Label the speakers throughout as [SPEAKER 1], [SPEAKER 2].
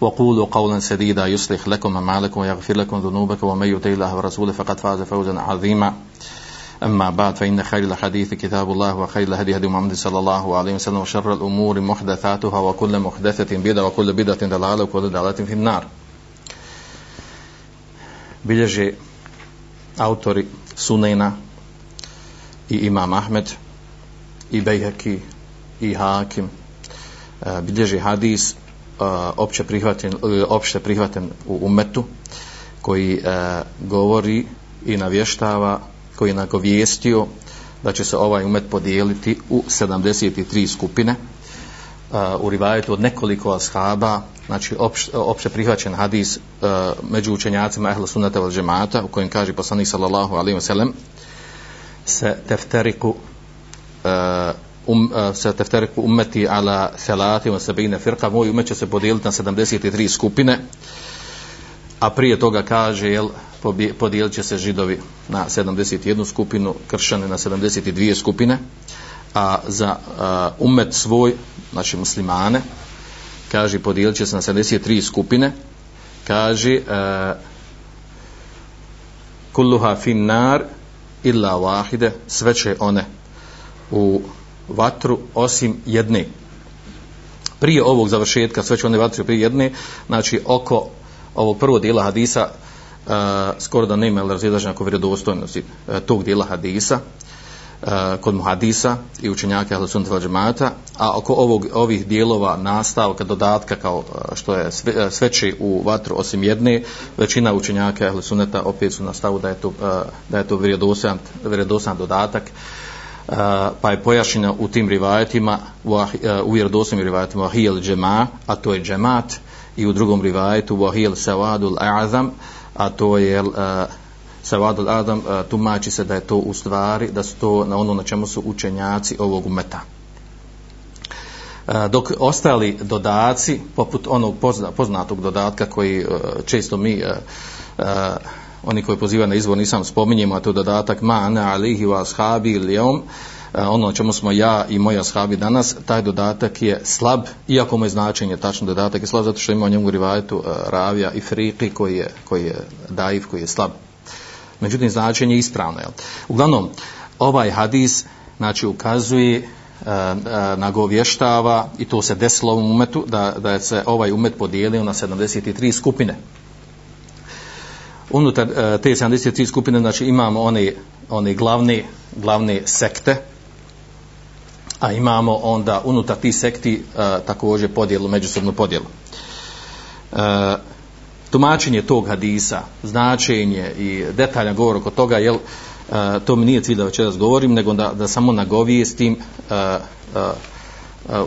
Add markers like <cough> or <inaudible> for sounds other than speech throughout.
[SPEAKER 1] وقولوا قولا سديدا يصلح لكم أعمالكم ويغفر لكم ذنوبكم ومن يطع الله ورسوله فقد فاز فوزا عظيما. أما بعد فإن خير الحديث كتاب الله وخير الهدي هدي محمد صلى الله عليه وسلم وشر الأمور محدثاتها وكل محدثة بدعة وكل بدعة ضلالة وكل ضلالة في النار. bilježe autori Sunena i Imam Ahmed i Bejheki i Hakim. Bilježe hadis opće prihvaten, e, opšte prihvaten u umetu koji e, govori i navještava koji je nagovijestio da će se ovaj umet podijeliti u 73 skupine. Uh, u rivajetu od nekoliko ashaba znači opš, opšte prihvaćen hadis uh, među učenjacima ehla sunnata vel džemata u kojem kaže poslanik sallallahu alaihi wa sallam se tefteriku uh, um, eh, se tefteriku umeti ala thelati wa sabine firka, moj umet će se podijeliti na 73 skupine a prije toga kaže jel, podijelit će se židovi na 71 skupinu, kršane na 72 skupine, a za a, umet svoj, znači muslimane, kaže podijelit će se na 73 skupine, kaže a, kulluha fin nar illa wahide, sve će one u vatru osim jedne. Prije ovog završetka, sve će one vatru prije jedne, znači oko ovog prvog dijela hadisa uh, skoro da nema razilaženja oko vjerodostojnosti uh, tog dijela hadisa e, kod muhadisa i učenjaka Ahlus Sunnah džemata, Jamaata, a oko ovog ovih dijelova nastavka dodatka kao što je sve, sveći u vatru osim jedne, većina učenjaka Ahlus Sunnata opet su na stavu da je to da je to vjerodostojan vjerodostojan dodatak. Pa je pojašnjeno u tim rivajetima u, ah, e, u vjerodostojnim rivajetima hijel džema, a to je džemat i u drugom rivajetu wahil savadul a'zam a to je uh, sawadul uh, tumači se da je to u stvari da su to na ono na čemu su učenjaci ovog umeta. Dok ostali dodaci poput onog pozna, poznatog dodatka koji često mi oni koji pozivaju na izvor nisam spominjemo a to dodatak ma'ana alihi wa ashabi ilijom, e, ono na čemu smo ja i moja ashabi danas, taj dodatak je slab, iako mu je značenje tačno dodatak je slab, zato što ima u njemu rivajetu e, Ravija i Friki koji je, koji je daif, koji je slab. Međutim, značenje je ispravno. Jel? Uglavnom, ovaj hadis znači, ukazuje e, nagovještava i to se desilo u umetu da, da se ovaj umet podijelio na 73 skupine unutar e, te 73 skupine znači imamo one, one glavne glavne sekte a imamo onda unutar tih sekti a, također podjelu, međusobnu podjelu. A, tumačenje tog hadisa, značenje i detaljan govor oko toga, jel, a, to mi nije cilj da večeras govorim, nego da, da samo nagovijestim, a, a,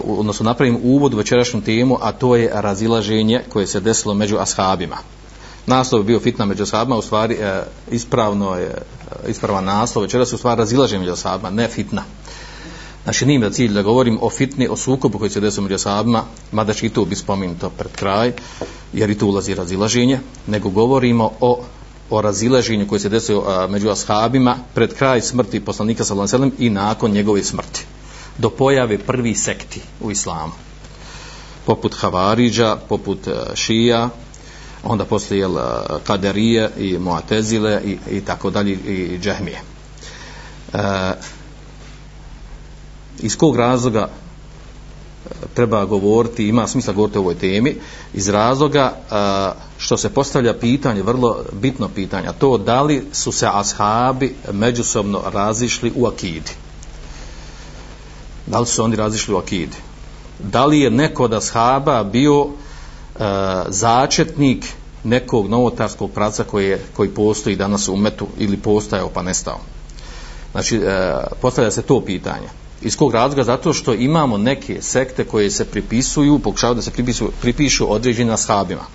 [SPEAKER 1] odnosno napravim uvod u večerašnju temu, a to je razilaženje koje se desilo među ashabima. Naslov bio fitna među sahabima, u stvari e, ispravno je, e, ispravan naslov, večeras u stvari razilaženje među sahabima, ne fitna. Znači nije da cilj da govorim o fitni, o sukobu koji se desio među sahabima, mada će i tu bi spomenuto pred kraj, jer i tu ulazi razilaženje, nego govorimo o, o razilaženju koji se desio a, među ashabima pred kraj smrti poslanika sallallahu alejhi ve i nakon njegove smrti. Do pojave prvi sekti u islamu. Poput Havariđa, poput e, a, Šija, onda poslije jel, Kaderije i Muatezile i, i tako dalje i Džehmije. E, iz kog razloga e, treba govoriti, ima smisla govoriti o ovoj temi, iz razloga e, što se postavlja pitanje, vrlo bitno pitanje, a to da li su se ashabi međusobno razišli u akidi. Da li su oni razišli u akidi? Da li je neko od ashaba bio e, začetnik nekog novotarskog praca koji, je, koji postoji danas u metu ili postajao pa nestao? Znači, e, postavlja se to pitanje. Iz kog razloga? Zato što imamo neke sekte koje se pripisuju, pokušavaju da se pripisu, pripišu određenim ashabima.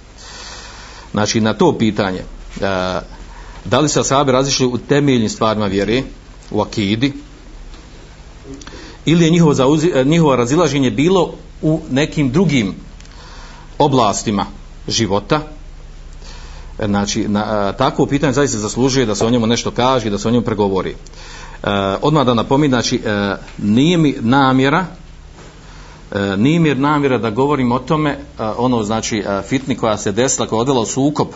[SPEAKER 1] Znači, na to pitanje, e, da li se ashabi razišli u temeljnim stvarima vjere, u akidi, ili je njihovo, zauzi, e, njihovo razilaženje bilo u nekim drugim oblastima života, e, znači, na, e, takvo pitanje zaista zaslužuje da se o njemu nešto kaže da se o njemu pregovori. E, odmah da napominam, znači, e, nije mi namjera, e, nije mi namjera da govorim o tome, a, ono, znači, a, fitni koja se desila, koja je odela u sukob,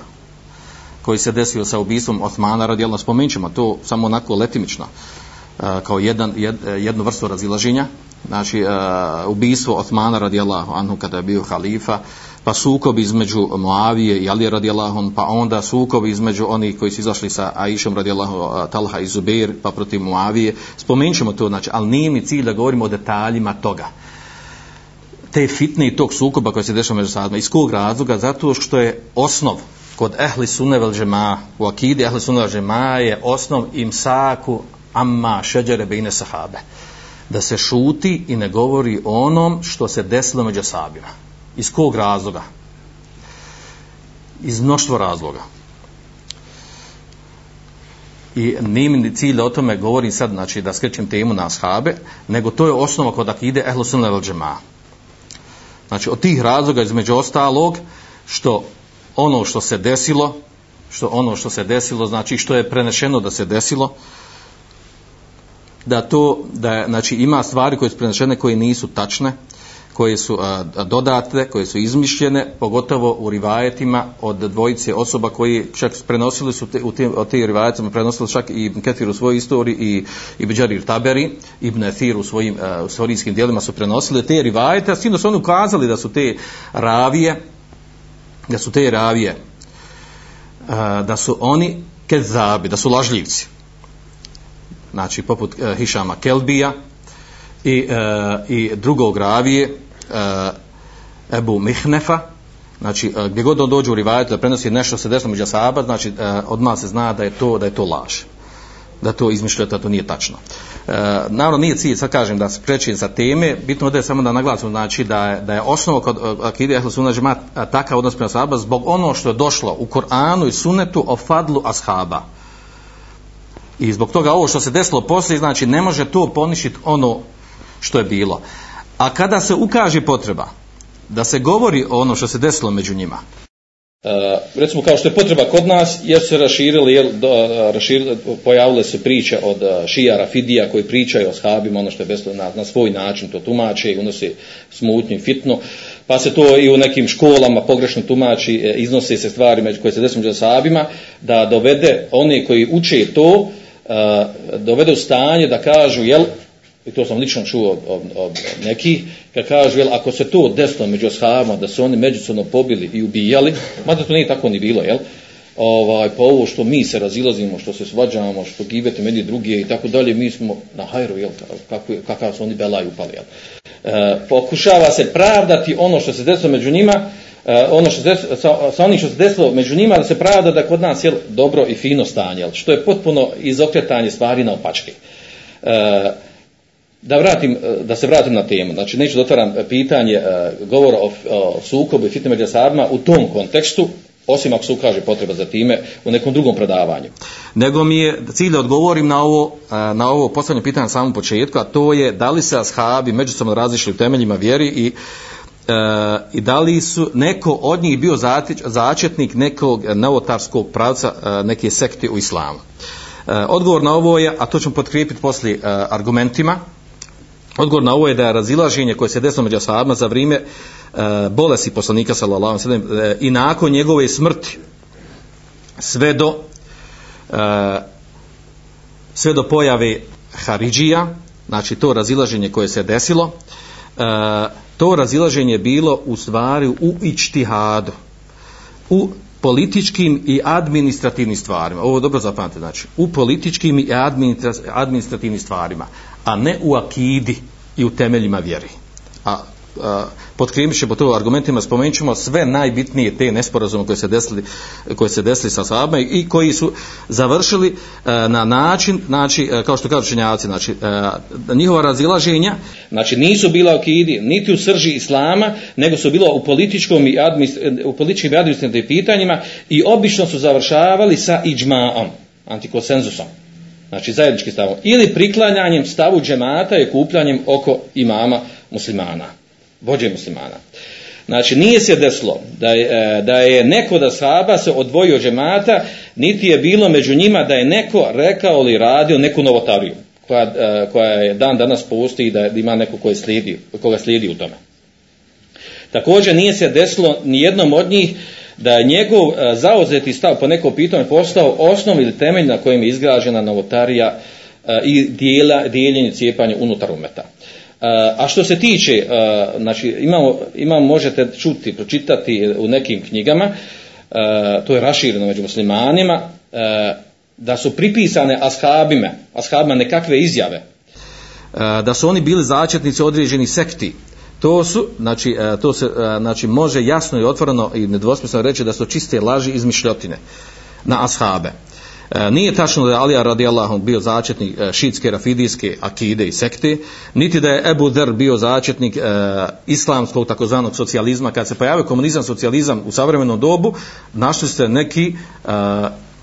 [SPEAKER 1] koji se desio sa ubistvom Osmana, radijalno. Spomenut ćemo to samo onako letimično, a, kao jedan, jed, jednu vrstu razilaženja, znači, ubistvo Osmana, radijallahu anhu, kada je bio halifa, pa sukob između Moavije i Ali radijallahu pa onda sukob između onih koji su izašli sa Aishom radijallahu Talha i Zubair pa protiv Moavije spomenut ćemo to znači ali nije mi cilj da govorimo o detaljima toga. Te fitne i tog sukoba koji se dešava među sadma. iz kog razloga? Zato što je osnov kod ehli sunne vel džema u akidi ehli sunne vel džema je osnov imsaku amma šeđere bejne sahabe. Da se šuti i ne govori o onom što se desilo među sahabima. Iz kog razloga? Iz mnoštvo razloga. I nije mi cilj da o tome govorim sad, znači da skrećem temu na ashabe, nego to je osnova kod ide ehlu sunna vel džema. Znači od tih razloga između ostalog što ono što se desilo, što ono što se desilo, znači što je prenešeno da se desilo, da to, da znači ima stvari koje su prenešene koje nisu tačne, koje su dodate, koje su izmišljene, pogotovo u rivajetima od dvojice osoba koji čak prenosili su te, u te, od te rivajetima, prenosili čak i Ketir u svojoj istoriji i Ibn Đarir Taberi, Ibn Ethir u svojim uh, svorijskim dijelima su prenosili te rivajete, a s tim da su oni ukazali da su te ravije, da su te ravije, uh, da su oni kezabi, da su lažljivci. Znači, poput uh, Hišama Kelbija, i, e, i drugog ravije Eh, Ebu Mihnefa znači uh, gdje god on dođe u rivajetu da prenosi nešto se desno među sahaba znači uh, odmah se zna da je to da je to laž da to izmišlja da to nije tačno E, naravno nije cilj sad kažem da se preći za teme bitno da je samo da naglasim znači da je, da je osnova kod akide ehlu sunna džemat takav odnos prema sahaba zbog ono što je došlo u Koranu i sunnetu o fadlu ashaba i zbog toga ovo što se desilo poslije znači ne može to ponišiti ono što je bilo. A kada se ukaže potreba da se govori o ono što se desilo među njima,
[SPEAKER 2] E, recimo kao što je potreba kod nas, jer se raširili, jer do, e, raširili, pojavile se priče od e, šija Rafidija koji pričaju o shabima, ono što je beslo, na, na svoj način to tumače i unose smutnju i fitnu, pa se to i u nekim školama pogrešno tumači, e, iznose se stvari među koje se desu među sahabima, da dovede one koji uče to, e, dovede u stanje da kažu, jel, i to sam lično čuo od, od, od nekih, kad kažu, jel, ako se to desno među ashabima, da se oni međusobno pobili i ubijali, mada to nije tako ni bilo, jel, ovaj, pa ovo što mi se razilazimo, što se svađamo, što gibete meni drugije i tako dalje, mi smo na hajru, jel, kako, kakav su oni belaj upali, jel. E, pokušava se pravdati ono što se desilo među njima, e, ono što se desilo, sa, sa onim što se desilo među njima, da se pravda da kod nas, jel, dobro i fino stanje, jel, što je potpuno izokretanje stvari na opačke. E, da vratim e, da se vratim na temu znači neću dotvaram e, pitanje e, govora o, o sukobu i fitne među u tom kontekstu osim ako se ukaže potreba za time u nekom drugom predavanju.
[SPEAKER 1] Nego mi je cilj da odgovorim na ovo, na ovo postavljanje pitanje na samom početku, a to je da li se ashabi međusobno različili u temeljima vjeri i, e, i da li su neko od njih bio zatič, začetnik nekog novotarskog pravca e, neke sekte u islamu. E, odgovor na ovo je, a to ćemo potkrijepiti poslije e, argumentima, Odgovor na ovo je da je razilaženje koje se desilo među ashabima za vrijeme e, bolesti poslanika sallallahu alejhi ve sellem e, i nakon njegove smrti sve do e, sve do pojave Haridžija, znači to razilaženje koje se desilo, e, to razilaženje bilo u stvari u ičtihadu, u političkim i administrativnim stvarima. Ovo dobro zapamtite, znači, u političkim i administrativnim stvarima, a ne u akidi i u temeljima vjeri. A, a potkrijemit ćemo to argumentima, spomenut ćemo sve najbitnije te nesporazume koje se desili, koje se desili sa sahabama i koji su završili a, na način, znači, e, kao što kažu činjavci, znači, a, njihova razilaženja,
[SPEAKER 2] Znači nisu bila u Kidi, niti u srži islama, nego su bila u političkom i administ- u političkim i administrativnim pitanjima i obično su završavali sa iđmaom, antikonsenzusom. Znači zajednički stavom. Ili priklanjanjem stavu džemata i kupljanjem oko imama muslimana, vođe muslimana. Znači nije se desilo da je, e, da je neko da sahaba se odvojio od džemata, niti je bilo među njima da je neko rekao ili radio neku novotariju koja, e, koja je dan danas postoji i da ima neko koje slijedi, koga slijedi u tome. Također nije se desilo ni jednom od njih da je njegov e, zauzeti stav po nekom pitanju postao osnov ili temelj na kojem je izgrađena novotarija e, i dijela, dijeljenje cijepanje unutar umeta. E, a što se tiče, znači imamo, imamo, možete čuti, pročitati u nekim knjigama, to je rašireno među muslimanima, da su pripisane ashabima, ashabima nekakve izjave.
[SPEAKER 1] da su oni bili začetnici određenih sekti. To su, znači, e, to se, e, znači, može jasno i otvoreno i nedvosmisleno reći da su čiste laži izmišljotine na ashabe. E, nije tačno da je Alija radijallahu bio začetnik e, šitske, rafidijske akide i sekte, niti da je Ebu Dr bio začetnik e, islamskog takozvanog socijalizma. Kad se pojavio komunizam, socijalizam u savremenom dobu, našli ste neki e,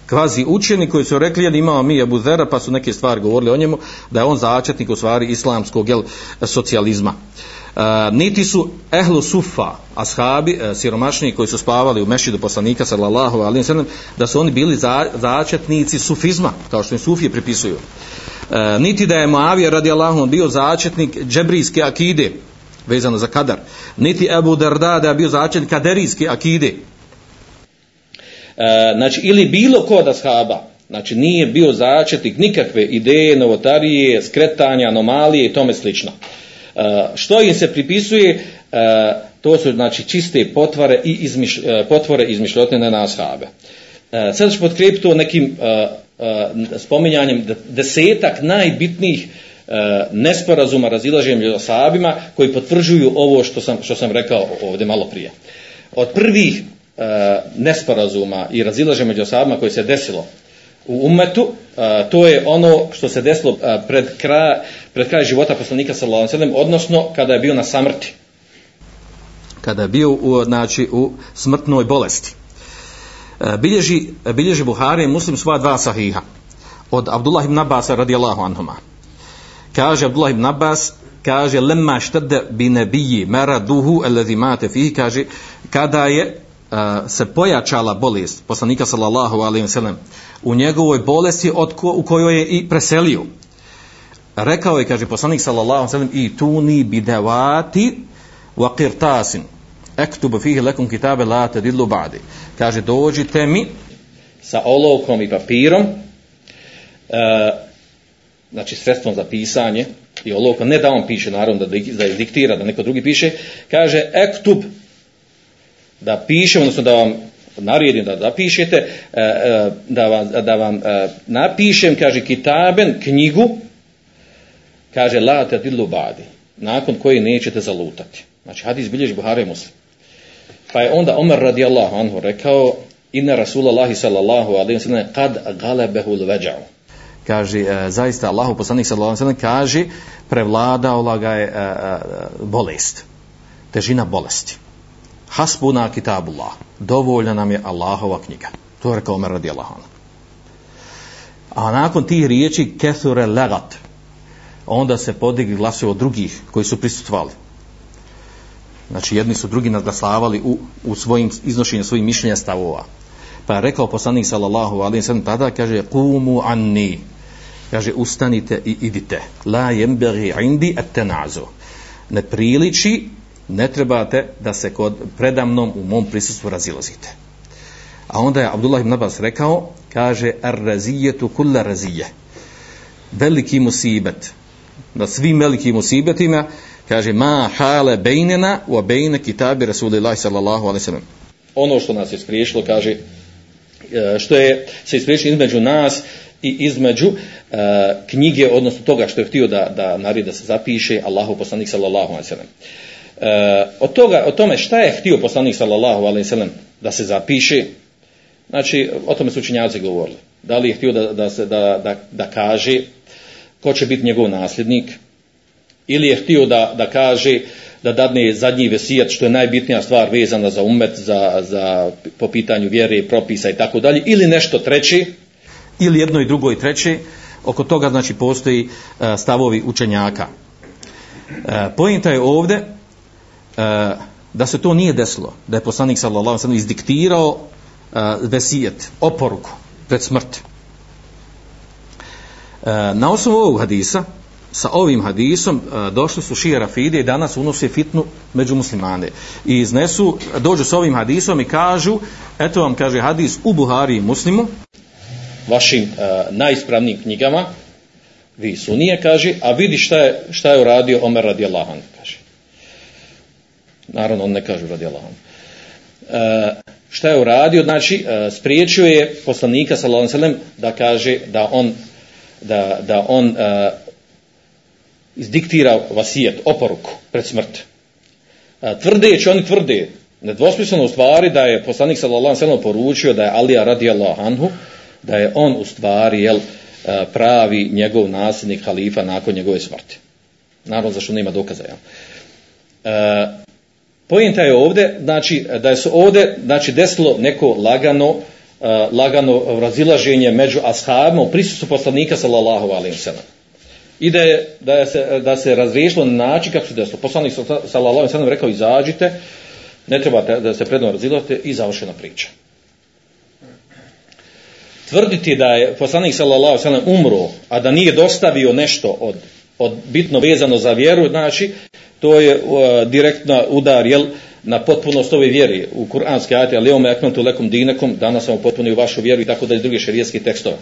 [SPEAKER 1] kvazi učeni koji su rekli da imamo mi Ebu Dhera pa su neke stvari govorili o njemu da je on začetnik u stvari islamskog jel, socijalizma. E, E, niti su ehlu sufa, ashabi, e, siromašni koji su spavali u mešidu poslanika sallallahu alaihi sallam, da su oni bili za, začetnici sufizma, kao što im sufije pripisuju. E, niti da je Muavija radijallahu bio začetnik džebrijske akide, vezano za kadar. Niti Ebu Darda da je bio začetnik kaderijske akide,
[SPEAKER 2] E, znači ili bilo ko od ashaba, znači nije bio začetnik nikakve ideje, novotarije, skretanja, anomalije i tome slično. Što im se pripisuje, to su znači čiste potvore i izmiš, potvore izmišljotine na ashabe. Sad ću potkrijepiti to nekim spominjanjem desetak najbitnijih nesporazuma razilaženja među ashabima koji potvrđuju ovo što sam, što sam rekao ovdje malo prije. Od prvih nesporazuma i razilaženja među ashabima koji se desilo u umetu, to je ono što se desilo pred kraj, pred kraj života poslanika sallallahu alejhi ve sellem, odnosno kada je bio na samrti.
[SPEAKER 1] kada je bio u, znači, u smrtnoj bolesti. Bilježi, bilježi Buhari i Muslim sva dva sahiha od Abdullah ibn Abbas radijallahu anhuma. Kaže Abdullah ibn Abbas, kaže lemma štede bi nebiji maraduhu alladhi mate fihi, kaže kada je se pojačala bolest poslanika sallallahu alaihi ve sellem u njegovoj bolesti od ko, u kojoj je i preselio. Rekao je, kaže poslanik sallallahu alaihi ve sellem, i tuni bidevati wa qirtasin ektubu fihi lekum kitabe la tadillu ba'di. Kaže, dođite mi
[SPEAKER 2] sa olovkom i papirom, e, znači sredstvom za pisanje i olovkom, ne da on piše, naravno da, da je diktira, da neko drugi piše, kaže ektub, da piše, odnosno da vam naredim da, zapišete, e, e, da vam, da vam e, napišem, kaže kitaben, knjigu, kaže la tadillu ba'di, nakon koje nećete zalutati. Znači hadis bilježi Buhari i Muslim. Pa je onda Omer radijallahu anhu rekao inna Rasulallahi sallallahu alaihi sallam kad galebehu l-veđa'u.
[SPEAKER 1] kaže e, zaista Allahu poslanik sallallahu alejhi ve kaže prevladao ga je e, e, bolest težina bolesti hasbuna kitabullah. Dovoljna nam je Allahova knjiga. To je rekao Omer radijallahu anhu. A nakon tih riječi kethure legat onda se podigli glasovi od drugih koji su prisutvali znači jedni su drugi nadglasavali u, u svojim iznošenju svojih mišljenja stavova. Pa je rekao poslanik sallallahu alaihi sallam tada kaže qumu anni. Kaže ustanite i idite. La jemberi indi at-tanazu. Ne priliči ne trebate da se kod predamnom u mom prisustvu razilazite. A onda je Abdullah ibn Abbas rekao kaže ar-razijetu kulla razije. Veliki musibet. Na svim velikim musibetima kaže ma hale bejnena wa bejne kitabi Rasulillahi sallallahu alaihi sallam. Ono što nas je spriješilo, kaže, e, što je se ispriješilo između nas i između e, knjige, odnosno toga što je htio da, da naredi da se zapiše Allahu poslanik sallallahu alaihi sallam. E, od, toga, o tome šta je htio poslanik sallallahu alaihi sallam da se zapiše, znači o tome su učinjavci govorili. Da li je htio da, da, se, da, da, da kaže ko će biti njegov nasljednik, ili je htio da, da kaže da dadne zadnji vesijat što je najbitnija stvar vezana za umet, za, za po pitanju vjere, propisa i tako dalje, ili nešto treće,
[SPEAKER 3] ili jedno i drugo i treće, oko toga znači postoji eh, stavovi učenjaka. Eh, e, pojenta je ovde E, da se to nije desilo, da je poslanik sallallahu alejhi ve sellem izdiktirao e, vesijet, oporuku pred smrt. E, na osnovu ovog hadisa, sa ovim hadisom e, došli su šije rafide i danas unose fitnu među muslimane. I iznesu, dođu s ovim hadisom i kažu, eto vam kaže hadis u Buhari i muslimu,
[SPEAKER 1] vašim uh, najispravnijim knjigama, vi sunije, kaže, a vidi šta je, šta je uradio Omer radi Allahan, kaže. Naravno, on ne kaže radi Allahom. Uh, e, šta je uradio, znači, e, spriječio je poslanika, sallallahu alejhi da kaže da on, da, da on e, izdiktira vasijet, oporuku pred smrt. E, tvrdeći, oni tvrde, nedvosmisleno u stvari da je poslanik sallallahu alejhi poručio da je Alija radijallahu anhu da je on u stvari jel, e, pravi njegov nasljednik halifa nakon njegove smrti. Naravno zašto nema dokaza. Jel. E, pojenta je ovdje, znači, da je se ovdje znači, desilo neko lagano, eh, lagano razilaženje među ashabima u prisustvu poslanika sallallahu alaihi sallam. I da, je, da, je se, da se razriješilo na način kako se desilo. Poslanik sallallahu alaihi sallam rekao izađite, ne trebate da se predno razilate i završena priča tvrditi da je poslanik sallallahu alejhi ve sellem umro, a da nije dostavio nešto od od bitno vezano za vjeru, znači to je e, uh, direktno udar jel na potpunost ove vjere u kuranske ajete, ali ome akmentu lekum dinekom, danas sam potpunio vašu vjeru i tako da iz druge šerijske tekstove.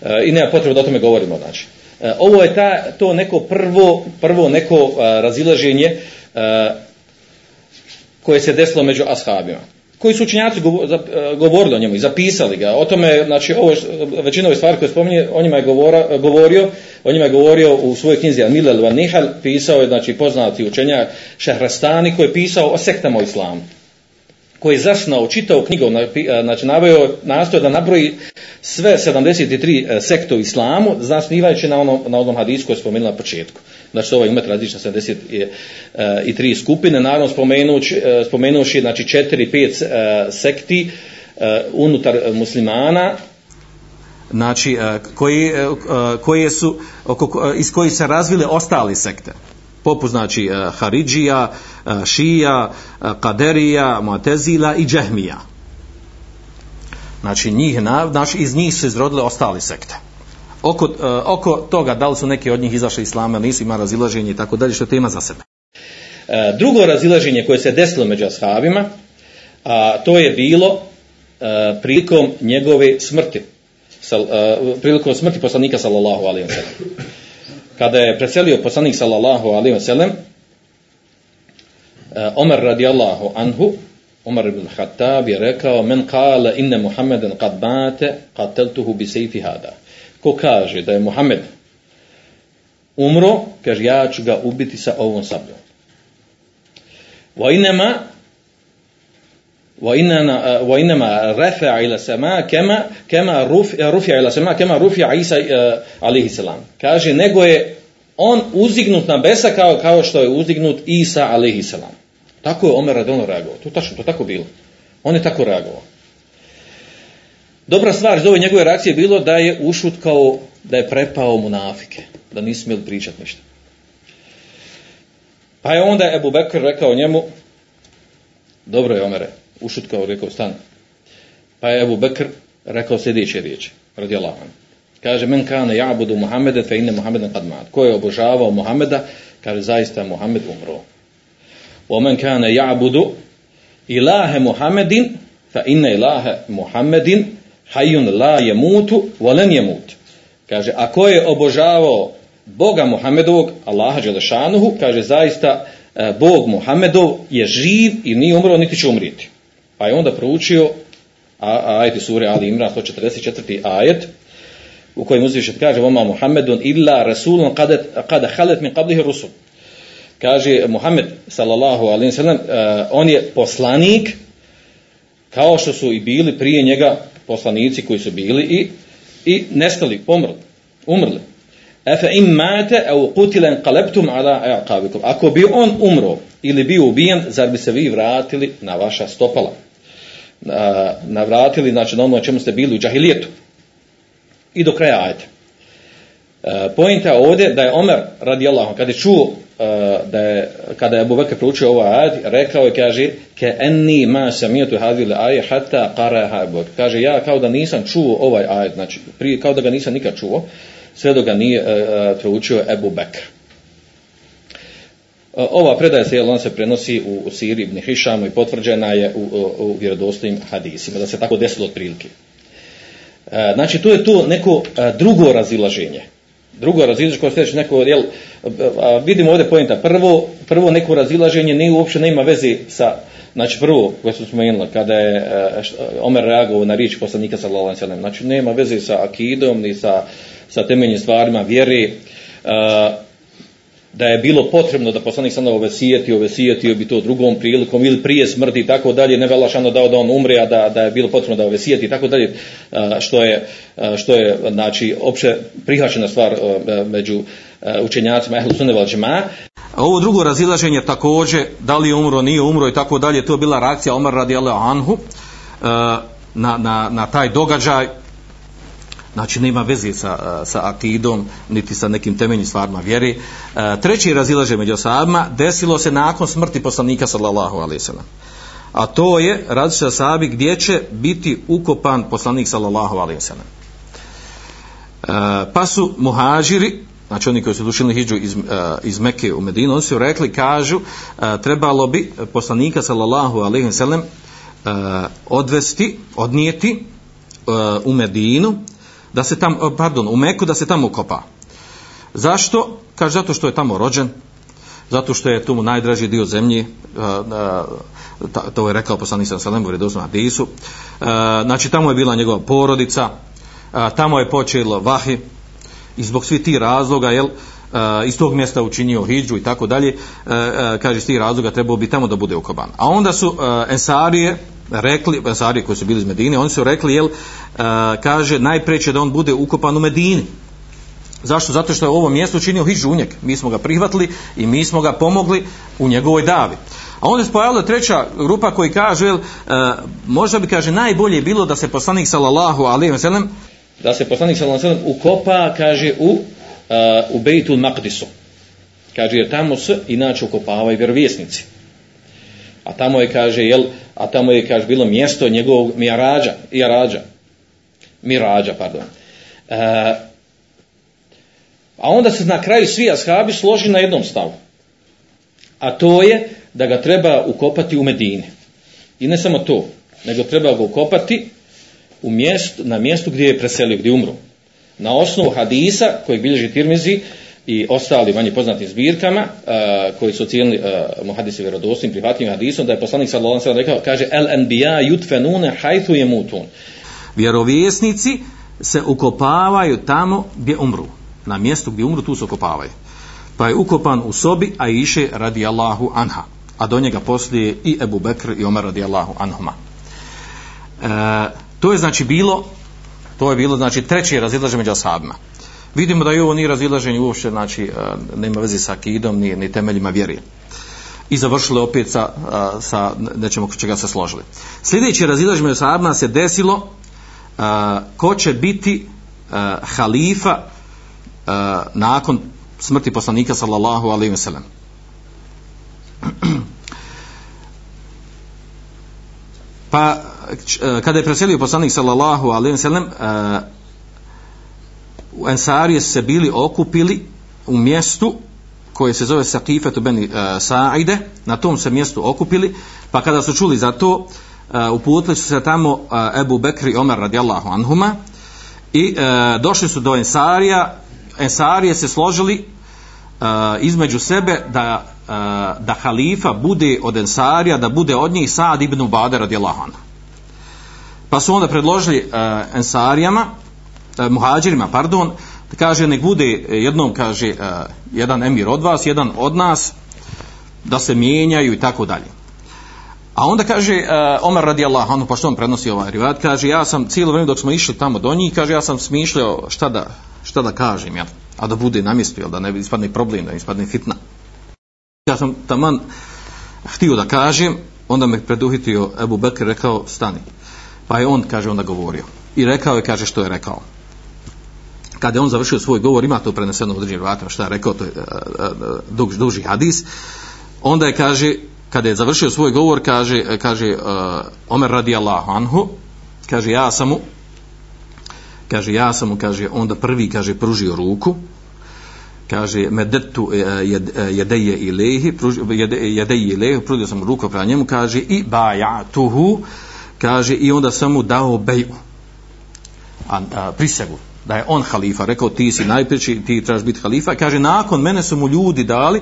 [SPEAKER 1] Uh, I nema potrebe da o tome govorimo, znači. Uh, ovo je ta, to neko prvo, prvo neko uh, razilaženje uh, koje se desilo među ashabima koji su učinjaci govorili o njemu i zapisali ga. O tome, znači, ovo, većina ove stvari koje spominje, o njima je govora, govorio, o njima je govorio u svojoj knjizi Al-Milal van Nihal, pisao je, znači, poznati učenjak Šehrastani, koji je pisao o sektama u islamu koji je zasnao, čitao knjigu, e, znači naveo, nastoje da nabroji sve 73 e, sekte u islamu, zasnivajući na onom, na onom hadisu koji je spomenula na početku. Znači, to ovaj umet različna 73 skupine, naravno spomenući, e, spomenući znači, 4-5 sekti unutar muslimana,
[SPEAKER 3] znači e, koji, e, e, koje su oko, iz kojih se razvile ostali sekte poput znači Haridžija, Šija, Kaderija, Mu'tezila i Džehmija. Znači, njih, znači, iz njih su izrodile ostali sekte. Oko, oko toga, da li su neki od njih izašli islama, nisu ima razilaženje i tako dalje, što je tema za sebe.
[SPEAKER 1] Drugo razilaženje koje se desilo među ashabima, a to je bilo a, prilikom njegove smrti. Sal, e, prilikom smrti poslanika sallallahu alaihi wa sallam. Kada je preselio poslanik sallallahu alejhi ve sellem uh, radijallahu anhu Omer ibn Khattab je rekao men kala inna Muhammeden qad mate qateltuhu bi sejfi hada. Ko kaže da je Muhammed umro kaže ja ću ga ubiti sa ovom sabljom. Wa inma وإنما وإنما رفع إلى السماء كما كما رفع رفع إلى السماء كما رفع عيسى عليه السلام kaže nego je on uzignut na besa kao kao što je uzignut Isa alejhi selam tako je Omer radijalno reagovao to tačno to tako bilo on je tako reagovao dobra stvar iz ove njegove reakcije bilo da je ušutkao da je prepao munafike da nisu smjeli pričati ništa pa je onda Ebu Bekr rekao njemu dobro je Omere ušutkao, rekao, stani. Pa je Ebu Bekr rekao sljedeće riječi, radi Allah. Kaže, men kane ja'budu Muhammede, fe inne Muhammeden kad mat. Ko je obožavao Muhammeda, kaže, zaista Muhammed umro. O men kane ja'budu ilahe Muhammedin, fa inne ilahe Muhammedin, hajun la je mutu, volen je mut. Kaže, a ko je obožavao Boga Muhammedovog, Allaha Đelešanuhu, kaže, zaista e, Bog Muhammedov je živ i nije umro, niti će umrijeti.
[SPEAKER 2] Pa je onda proučio a, a sure Ali Imran 144. ajet u kojem uzvišet kaže Voma Muhammedun illa rasulun kada, halet min qablihi rusul. Kaže Muhammed sallallahu alaihi wa sallam, e, on je poslanik kao što su i bili prije njega poslanici koji su bili i, i nestali, pomrli, umrli. Efe im mate au kutilen kaleptum ala aqabikum. Ako bi on umro ili bio ubijen, zar bi se vi vratili na vaša stopala? Na, na vratili, znači na ono čemu ste bili u džahilijetu. I do kraja ajte. E, pojenta ovdje da je Omer radijallahu kada je čuo e, da je kada je Abu Bakr proučio ovaj ajet rekao je kaže ke enni ma samijetu hadil aje hatta qaraha Abu Bakr kaže ja kao da nisam čuo ovaj ajet znači prije kao da ga nisam nikad čuo sve dok ga nije uh, proučio Abu Bakr ova predaja se on se prenosi u, u Siri ibn Hišamu i potvrđena je u, u, u vjerodostojnim hadisima da se tako desilo otprilike. E, znači to je to neko a, drugo razilaženje. Drugo razilaženje koje sljedeće neko jel, a, vidimo ovdje pojenta prvo, prvo neko razilaženje nije uopće nema veze sa znači prvo koje su spomenuli kada je a, šta, Omer reagovao na riječ poslanika sallallahu alejhi ve sellem znači nema veze sa akidom ni sa sa temeljnim stvarima vjere. A, da je bilo potrebno da poslanik sada ovesijeti, ovesijetio bi to drugom prilikom ili prije smrti i tako dalje, ne velašano dao da on umre, a da, da je bilo potrebno da ovesijeti i tako dalje, što je, što je znači, opće prihvaćena stvar e, među e, učenjacima ehlu sunne val džema.
[SPEAKER 1] Ovo drugo razilaženje također, da li je umro, nije umro i tako dalje, to je bila reakcija Omar radijallahu anhu e, na, na, na taj događaj Znači nema veze sa, eh, sa akidom, niti sa nekim temeljnim stvarima vjeri. E, eh, treći razilaže među sahabima desilo se nakon smrti poslanika sallallahu alaihi sallam. A to je različite sahabi gdje će biti ukopan poslanik sallallahu alaihi sallam. E, pa su muhađiri, znači oni koji su dušili hidžu iz, iz Mekke u Medinu, oni su rekli, kažu, trebalo bi poslanika sallallahu alaihi wa sallam odvesti, odnijeti u Medinu, da se tam, pardon, u Meku da se tamo ukopa. Zašto? Kaže zato što je tamo rođen, zato što je tu najdraži dio zemlje, e, e, to je rekao poslanik sa Salemu u redosnom hadisu. E, znači tamo je bila njegova porodica, tamo je počelo vahi i zbog svih tih razloga, jel, iz tog mjesta učinio hidžu i tako dalje, kaže iz tih razloga trebao bi tamo da bude ukoban. A onda su Ensarije, rekli, Ansari koji su bili iz Medine, oni su rekli, jel, eh, kaže, najpreće da on bude ukopan u Medini. Zašto? Zato što je ovo mjesto učinio Hidžunjek. Mi smo ga prihvatili i mi smo ga pomogli u njegovoj davi. A onda se pojavila treća grupa koji kaže, jel, eh, možda bi kaže, najbolje bilo da se poslanik sallallahu alaihi veselem
[SPEAKER 2] da se poslanik sallallahu alaihi wa ukopa, kaže, u, uh, u Bejtul Maqdisu. Kaže, jer tamo se inače ukopavaju vjerovjesnici. A tamo je, kaže, jel, a tamo je, kaže, bilo mjesto njegovog mirađa, i mirađa, pardon. E, a onda se na kraju svi ashabi složi na jednom stavu. A to je da ga treba ukopati u Medini. I ne samo to, nego treba ga ukopati u mjestu, na mjestu gdje je preselio, gdje umro. Na osnovu hadisa koji bilježi Tirmizi, i ostali manje poznatim zbirkama uh, koji su cijelni uh, e, muhadisi vjerodostojnim prihvatljivim hadisom da je poslanik sallallahu alejhi ve sellem rekao kaže el anbiya yudfanuna haythu yamutun.
[SPEAKER 1] Vjerovjesnici se ukopavaju tamo gdje umru na mjestu gdje umru tu se ukopavaju. Pa je ukopan u sobi a iše radijallahu anha a do njega poslije i Ebu Bekr i Omer radijallahu anhuma. E, to je znači bilo to je bilo znači treće razilaženje među ashabima. Vidimo da i ovo nije razilaženje uopšte, znači nema veze sa akidom, ni, ni temeljima vjere. I završili opet sa, sa nečemu čega se složili. Sljedeće razilaženje sa sahabima se desilo a, ko će biti a, halifa a, nakon smrti poslanika sallallahu alaihi wa sallam. Pa kada je preselio poslanik sallallahu alaihi wa sallam u Ensarije se bili okupili u mjestu koje se zove Sakifetu Beni uh, e, Saide, na tom se mjestu okupili, pa kada su čuli za to, uh, uputili su se tamo uh, Ebu Bekri i Omer radijallahu anhuma i uh, došli su do Ensarija, Ensarije se složili uh, između sebe da da halifa bude od Ensarija, da bude od njih Sad ibn Ubade radijallahu anhu. Pa su onda predložili uh, Ensarijama, eh, muhađirima, pardon, kaže nek bude e, jednom, kaže, eh, jedan emir od vas, jedan od nas, da se mijenjaju i tako dalje. A onda kaže uh, Omer radijallahu anhu, pa što on prenosi ovaj rivat, kaže ja sam cijelo vrijeme dok smo išli tamo do njih, kaže ja sam smišljao šta da, šta da kažem, ja, a da bude na mjestu, da ne ispadne problem, da ne ispadne fitna. Ja sam taman htio da kažem, onda me preduhitio Ebu Bekr rekao stani. Pa je on, kaže, onda govorio. I rekao je, kaže, što je rekao. Kada je on završio svoj govor, ima to preneseno u određenim vratima, šta je rekao, to je uh, duži hadis, onda je, kaže, kada je završio svoj govor, kaže, e, kaže uh, Omer radijallahu anhu, kaže, ja sam mu, kaže, ja sam mu, kaže, onda prvi, kaže, pružio ruku, kaže medetu jedeje ilehi jedeje ilehi prudio sam ruku prema njemu kaže i bajatuhu kaže i onda sam mu dao beju a, a, prisegu da je on halifa. Rekao ti si najpreći ti trebaš biti halifa. Kaže nakon mene su mu ljudi dali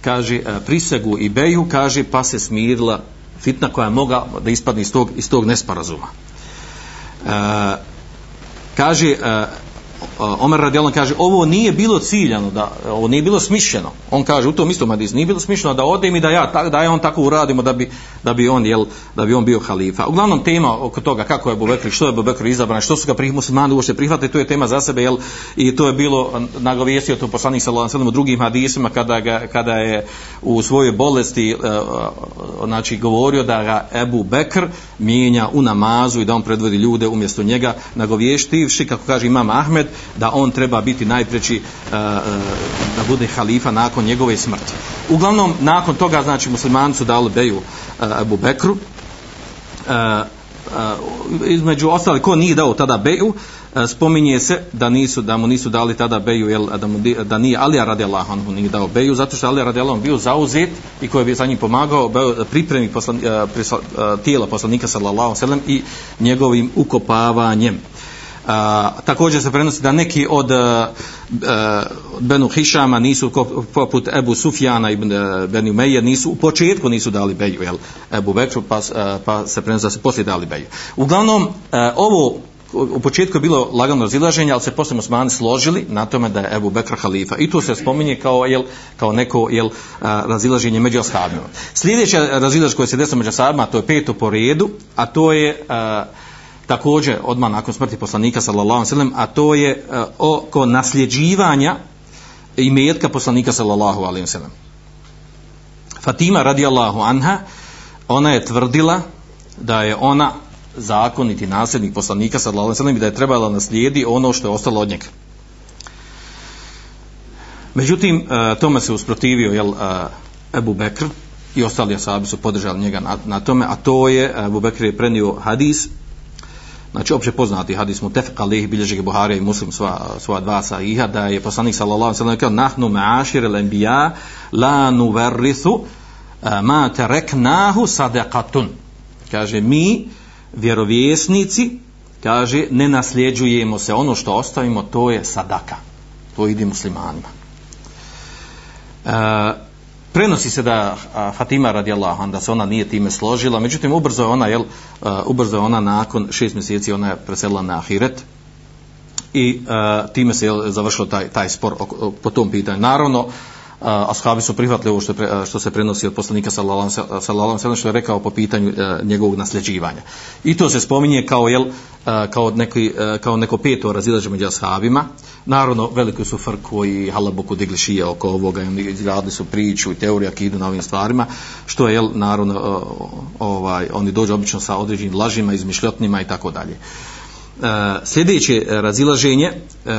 [SPEAKER 1] kaže e, prisegu i beju kaže pa se smirila fitna koja je mogla da ispadne iz tog, iz tog nesporazuma E, kaže e, Omer radijalno kaže ovo nije bilo ciljano da ovo nije bilo smišljeno. On kaže u tom istom hadisu nije bilo smišljeno da ode mi da ja tak, da je on tako uradimo da bi da bi on jel da bi on bio halifa. Uglavnom tema oko toga kako je Bubekr što je Bubekr izabran što su ga prih muslimani uopšte prihvatili to je tema za sebe jel i to je bilo nagovijestio to poslanik sallallahu alejhi ve drugim hadisima kada ga, kada je u svojoj bolesti e, e, znači govorio da ga Ebu Bekr mijenja u namazu i da on predvodi ljude umjesto njega nagovještivši kako kaže imam Ahmed da on treba biti najpreći e, e, da bude halifa nakon njegove smrti. Uglavnom, nakon toga, znači, muslimani su dali beju e, Abu Bekru, između ostali, ko nije dao tada beju, spominje se da nisu da mu nisu dali tada beju jel, da, mu, da nije Alija radijallahu anhu nije dao beju zato što Alija radijallahu bio zauzet i koji bi za njim pomagao pripremi poslan, prisla, tijela poslanika sallallahu sallam i njegovim ukopavanjem A, također se prenosi da neki od e, e, a, Benu Hišama nisu poput Ebu Sufjana i e, Benu Meje nisu u početku nisu dali beju jel, Ebu Bekru pa, a, pa se prenosi da se poslije dali beju uglavnom a, ovo u početku je bilo lagano razilaženje, ali se posle muslimani složili na tome da je Ebu Bekr halifa. I to se spominje kao, jel, kao neko jel, razilaženje među ashabima. Sljedeće razilaženje koje se desilo među ashabima, to je peto po redu, a to je a, također odmah nakon smrti poslanika sallallahu alejhi ve sellem a to je uh, oko nasljeđivanja imetka poslanika sallallahu alejhi ve sellem. Fatima radijallahu anha ona je tvrdila da je ona zakoniti nasljednik poslanika sallallahu alejhi ve sellem i da je trebala naslijedi ono što je ostalo od njega. Međutim, e, tome se usprotivio jel, e, Ebu Bekr i ostali asabi su podržali njega na, na tome, a to je, Ebu Bekr je prenio hadis znači opće poznati hadis mu tefqa lih bilježi ga i Muslim sva, sva dva sahiha da je poslanik sallallahu sallam rekao nahnu ma'ašir al-anbiya la nuverrithu eh, ma tereknahu sadaqatun. Kaže mi vjerovjesnici kaže ne nasljeđujemo se ono što ostavimo to je sadaka to ide muslimanima. Uh, prenosi se da Fatima radijallahu anha da se ona nije time složila međutim ubrzo je ona jel ubrzo je ona nakon šest mjeseci ona je preselila na ahiret i time se je završilo taj taj spor o, po tom pitanju. Naravno ashabi su prihvatili ovo što, pre, što se prenosi od poslanika sallallahu alejhi ve sellem što je rekao po pitanju uh, njegovog nasljeđivanja. I to se spominje kao jel uh, kao neki uh, kao neko peto razilaženje među ashabima. Naravno veliki su frku koji halaboku digli šije oko ovoga i radili su priču i teorija idu na ovim stvarima što je jel naravno uh, ovaj oni dođu obično sa određenim lažima, izmišljotnima i tako dalje. Sljedeće razilaženje uh,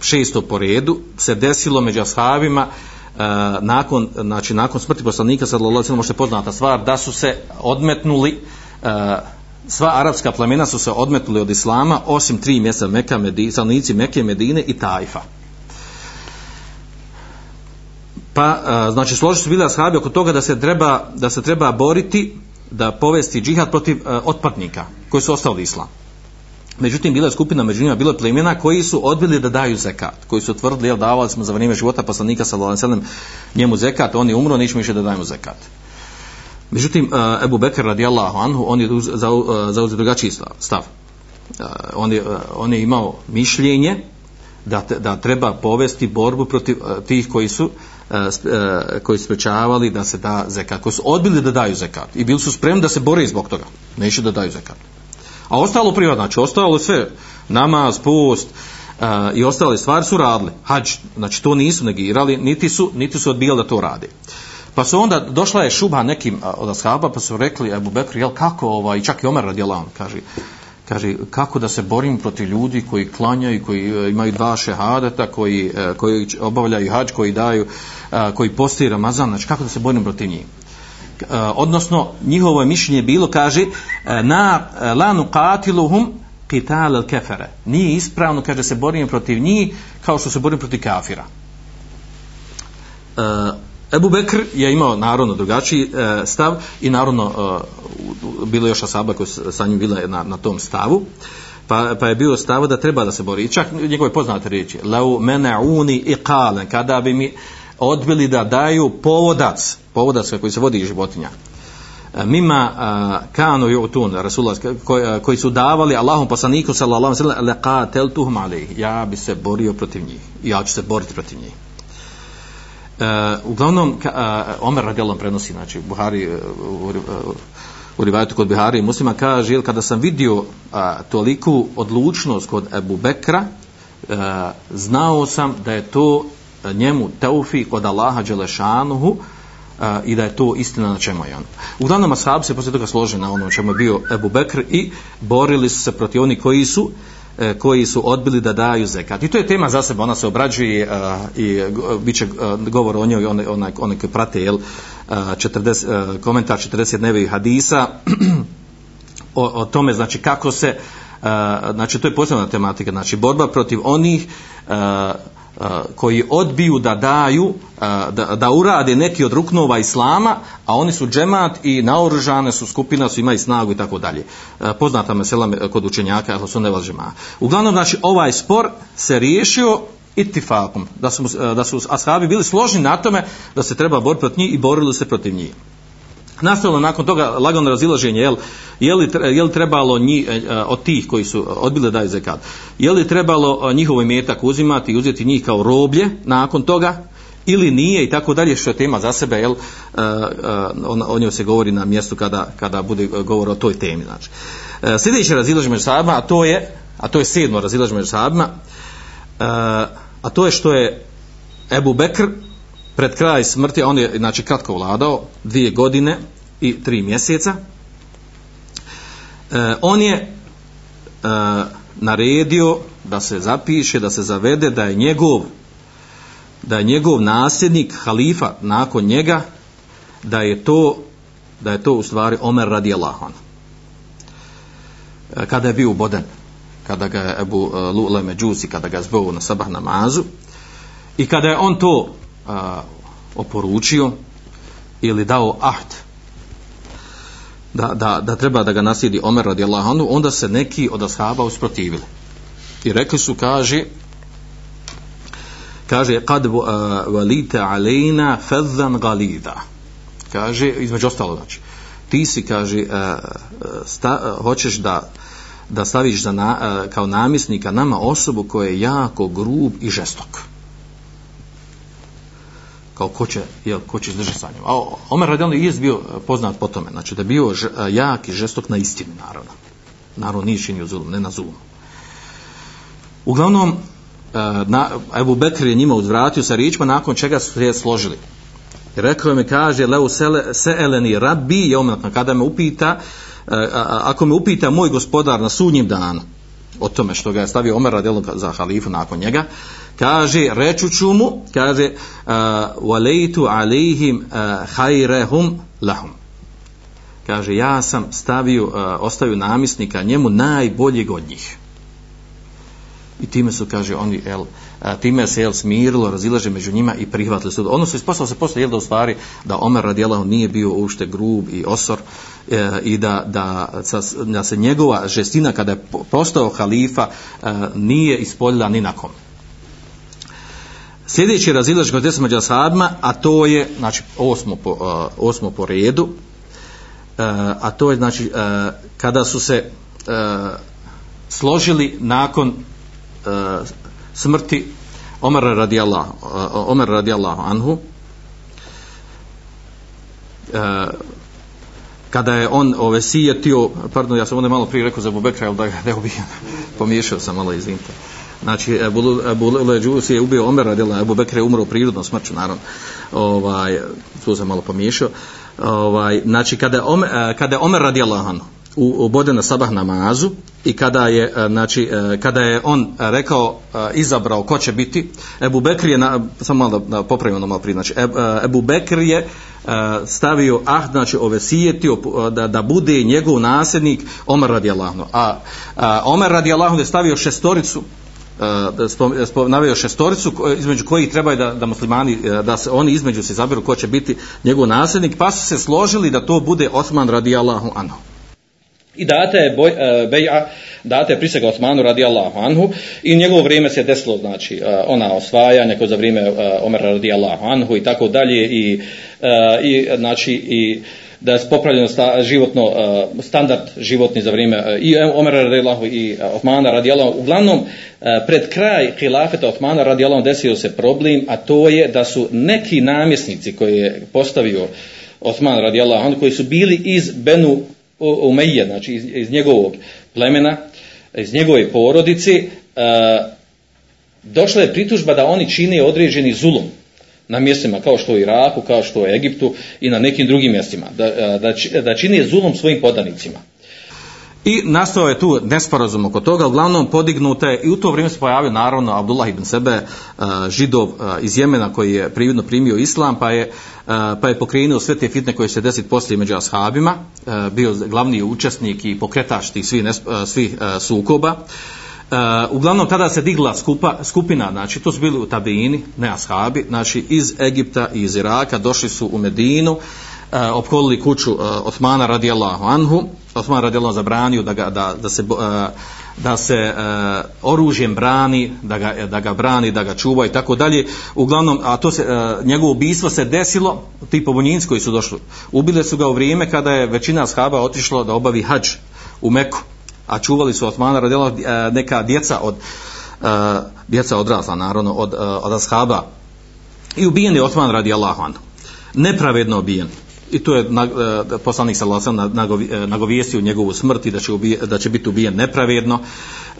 [SPEAKER 1] šesto po redu se desilo među ashabima Uh, E, nakon znači nakon smrti poslanika sallallahu alejhi ve sellem poznata stvar da su se odmetnuli uh, sva arapska plemena su se odmetnuli od islama osim tri mjesta Mekka, Medine, stanovnici Mekke, Medine i Tajfa. Pa uh, znači složili su bili ashabi oko toga da se treba da se treba boriti da povesti džihad protiv uh, otpadnika koji su ostali islam. Međutim, bila je skupina među njima, bilo je plemena koji su odbili da daju zekat, koji su tvrdili, jel, davali smo za vrijeme života poslanika sallallahu alejhi ve sellem njemu zekat, on je umro, nećemo više da dajemo zekat. Međutim, uh, Ebu Bekr radijallahu anhu, on je uz- uh, zauzeo drugačiji stav. Uh, on, je, on je imao mišljenje da, da treba povesti borbu protiv tih koji su koji su sprečavali da se da zekat, koji su odbili da daju zekat i bili su spremni da se bore zbog toga, neće da daju zekat. A ostalo privatno, znači ostalo sve, namaz, post uh, i ostale stvari su radili. Hađ, znači to nisu negirali, niti su, niti su odbijali da to rade. Pa su onda, došla je šuba nekim od ashaba, pa su rekli Ebu Bekr, jel kako, ovaj, čak i Omer radijalan, kaže, kaže, kako da se borim protiv ljudi koji klanjaju, koji e, imaju dva šehadeta, koji, e, koji obavljaju hađ, koji daju, koji postoji Ramazan, znači kako da se borim protiv njih. Eh, odnosno njihovo mišljenje bilo kaže eh, na eh, lanu qatiluhum qital al kafara. Nije ispravno kaže se borimo protiv njih kao što se borimo protiv kafira. E, Ebu Bekr je imao naravno drugačiji e, stav i naravno e, bilo je još asaba koji sa njim bila na, na tom stavu pa, pa je bio stav da treba da se bori. I čak njegove poznate riječi lau mena'uni iqalen kada bi mi odbili da daju povodac povodac koji se vodi iz životinja e, mima uh, kanu yu'tun rasulullah e, koji, su davali Allahom poslaniku sallallahu alejhi ve sellem laqateltuhum ja bi se borio protiv njih. I ja ću se boriti protiv njih. Uh, uglavnom uh, Omer radijalom prenosi znači Buhari uh, u, rivajtu kod Buhari i muslima kaže jel, kada sam vidio a, toliku odlučnost kod Ebu Bekra a, znao sam da je to E, njemu teufik od Allaha Đelešanuhu e, i da je to istina na čemu je on. Uglavnom ashab se poslije toga slože na ono čemu je bio Ebu Bekr i borili su se protiv oni koji su e, koji su odbili da daju zekat. I to je tema za sebe, ona se obrađuje i bit će govor o njoj, onaj, onaj, onaj koji prate, jel, 40, komentar 40 dnevih hadisa, <clears throat> o, o tome, znači, kako se, znači, to je posebna tematika, znači, borba protiv onih uh, koji odbiju da daju, da, da urade neki od ruknova islama, a oni su džemat i naoružane su skupina, su imaju snagu i tako dalje. Poznata Poznata mesela kod učenjaka, ali su val džema. Uglavnom, znači, ovaj spor se riješio itifakom, da su, da su ashabi bili složni na tome da se treba boriti protiv njih i borili se protiv njih. Nastavilo nakon toga lagano razilaženje, jel, je li, je li trebalo nji, e, e, od tih koji su e, odbili da daju zekat, je li trebalo njihov imetak uzimati i uzeti njih kao roblje nakon toga, ili nije i tako dalje, što je tema za sebe, jel, uh, uh, on, o njoj se govori na mjestu kada, kada bude govor o toj temi. Znači. Uh, sljedeće razilaženje među sahabima, a to je, a to je sedmo razilaženje među sahabima, uh, a to je što je Ebu Bekr pred kraj smrti, on je znači kratko vladao, dvije godine i tri mjeseca, e, on je e, naredio da se zapiše, da se zavede da je njegov da je njegov nasljednik, halifa nakon njega, da je to da je to u stvari Omer radijallahu anhu. E, Kada je bio uboden, kada ga je Ebu e, uh, Lule Međusi, kada ga je zbog na sabah namazu, i kada je on to a, oporučio ili dao ahd da, da, da treba da ga naslijedi Omer radijallahu anhu, onda se neki od ashaba usprotivili. I rekli su, kaže, kaže, kad uh, valite alejna fedzan galida. Kaže, između ostalo, znači, ti si, kaže, uh, uh, sta, uh, hoćeš da da staviš za na, uh, kao namisnika nama osobu koja je jako grub i žestok kao ko će, jel, ko će izdržati sa njom. A Omer radijalno je bio poznat po tome, znači da je bio ž, e, jak i žestok na istini, naravno. Naravno nije činio zulum, ne na zulum. Uglavnom, e, na, Ebu Bekr je njima uzvratio sa riječima, nakon čega su se složili. I rekao mi, kaže, leu sele, se rabbi, je ometno, pa kada me upita, e, ako me upita moj gospodar na sudnjem danu, o tome što ga je stavio Omer radijalno za halifu nakon njega, kaže rečuću mu kaže walejtu alihim hajrehum lahum kaže ja sam stavio uh, ostavio namisnika njemu najboljeg od njih i time su kaže oni el a, time se jel smirilo, razilaže među njima i prihvatili su. Ono se ispostavilo se posle jel da u stvari da Omer radijalahu nije bio uopšte grub i osor e, i da, da, da se njegova žestina kada je postao halifa e, nije ispoljila ni na kom. Sljedeći razilaž kod desma među a to je, znači, osmo po, e, osmo po redu, e, a to je, znači, e, kada su se e, složili nakon smrti Omer radijallahu, Omer radijallahu anhu, kada je on ove sijetio, pardon, ja sam onda malo prije rekao za Bubekra, ali da ga ne ubijem, pomiješao sam malo, izvinite. Znači, Ebu Leđus je ubio Omer, radila, Ebu Bekr je umro prirodno smrću, naravno. Ovaj, tu sam malo pomiješao. Ovaj, znači, kada je Omer, kada je Omer radila u, u bode na sabah namazu i kada je, znači, kada je on rekao, izabrao ko će biti, Ebu Bekr je, na, samo malo da, da popravim ono malo prije, znači, Ebu Bekr je E, stavio ah znači ovesijetio e, da, da bude njegov nasljednik Omer radijallahu a, a Omer radijallahu je stavio šestoricu uh, naveo šestoricu između kojih trebaju da, da muslimani da se oni između se izaberu ko će biti njegov nasljednik pa su se složili da to bude Osman radijallahu anhu
[SPEAKER 2] i data je boj, uh, beja, data je prisega Osmanu radijallahu anhu i njegovo vrijeme se desilo znači uh, ona osvajanja koje za vrijeme uh, radijallahu anhu i tako dalje i, uh, i znači i da je popravljeno sta, životno uh, standard životni za vrijeme uh, i Omera radijallahu i uh, Osmana radijallahu. Uglavnom uh, pred kraj hilafeta Osmana radijallahu desio se problem a to je da su neki namjesnici koje je postavio Osman radijallahu anhu koji su bili iz Benu Umeije, znači iz, iz njegovog plemena iz njegove porodice uh, došla je pritužba da oni čine određeni zulum na mjestima kao što je Iraku, kao što je Egiptu i na nekim drugim mjestima, da, e, da, da čine zulum svojim podanicima.
[SPEAKER 1] I nastao je tu nesporazum oko toga, uglavnom podignuta je, i u to vrijeme se pojavio naravno Abdullah ibn Sebe, eh, židov eh, iz Jemena koji je prividno primio islam, pa je, eh, pa je pokrenuo sve te fitne koje se desiti poslije među ashabima, bio glavni učesnik i pokretač tih svih, svih sukoba. Uh, uglavnom tada se digla skupa, skupina, znači to su bili u Tabini, ne ashabi, znači iz Egipta i iz Iraka došli su u Medinu, uh, opkolili kuću uh, Osmana radijallahu anhu, Osman radijallahu zabranio da, ga, da, da se, uh, da se uh, oružjem brani, da ga, da ga brani, da ga čuva i tako dalje. Uglavnom, a to se, uh, njegovo ubistvo se desilo, ti pobunjinci koji su došli, ubile su ga u vrijeme kada je većina ashaba otišlo da obavi hađ u Meku a čuvali su Osmana radijallahu e, neka djeca od e, djeca odrasla naravno od, e, od ashaba. I ubijen je Osman radijallahu anhu. Nepravedno ubijen i to je na, e, poslanik sa Lasam e, nagovijestio njegovu smrt i da će, ubije, da će biti ubijen nepravedno.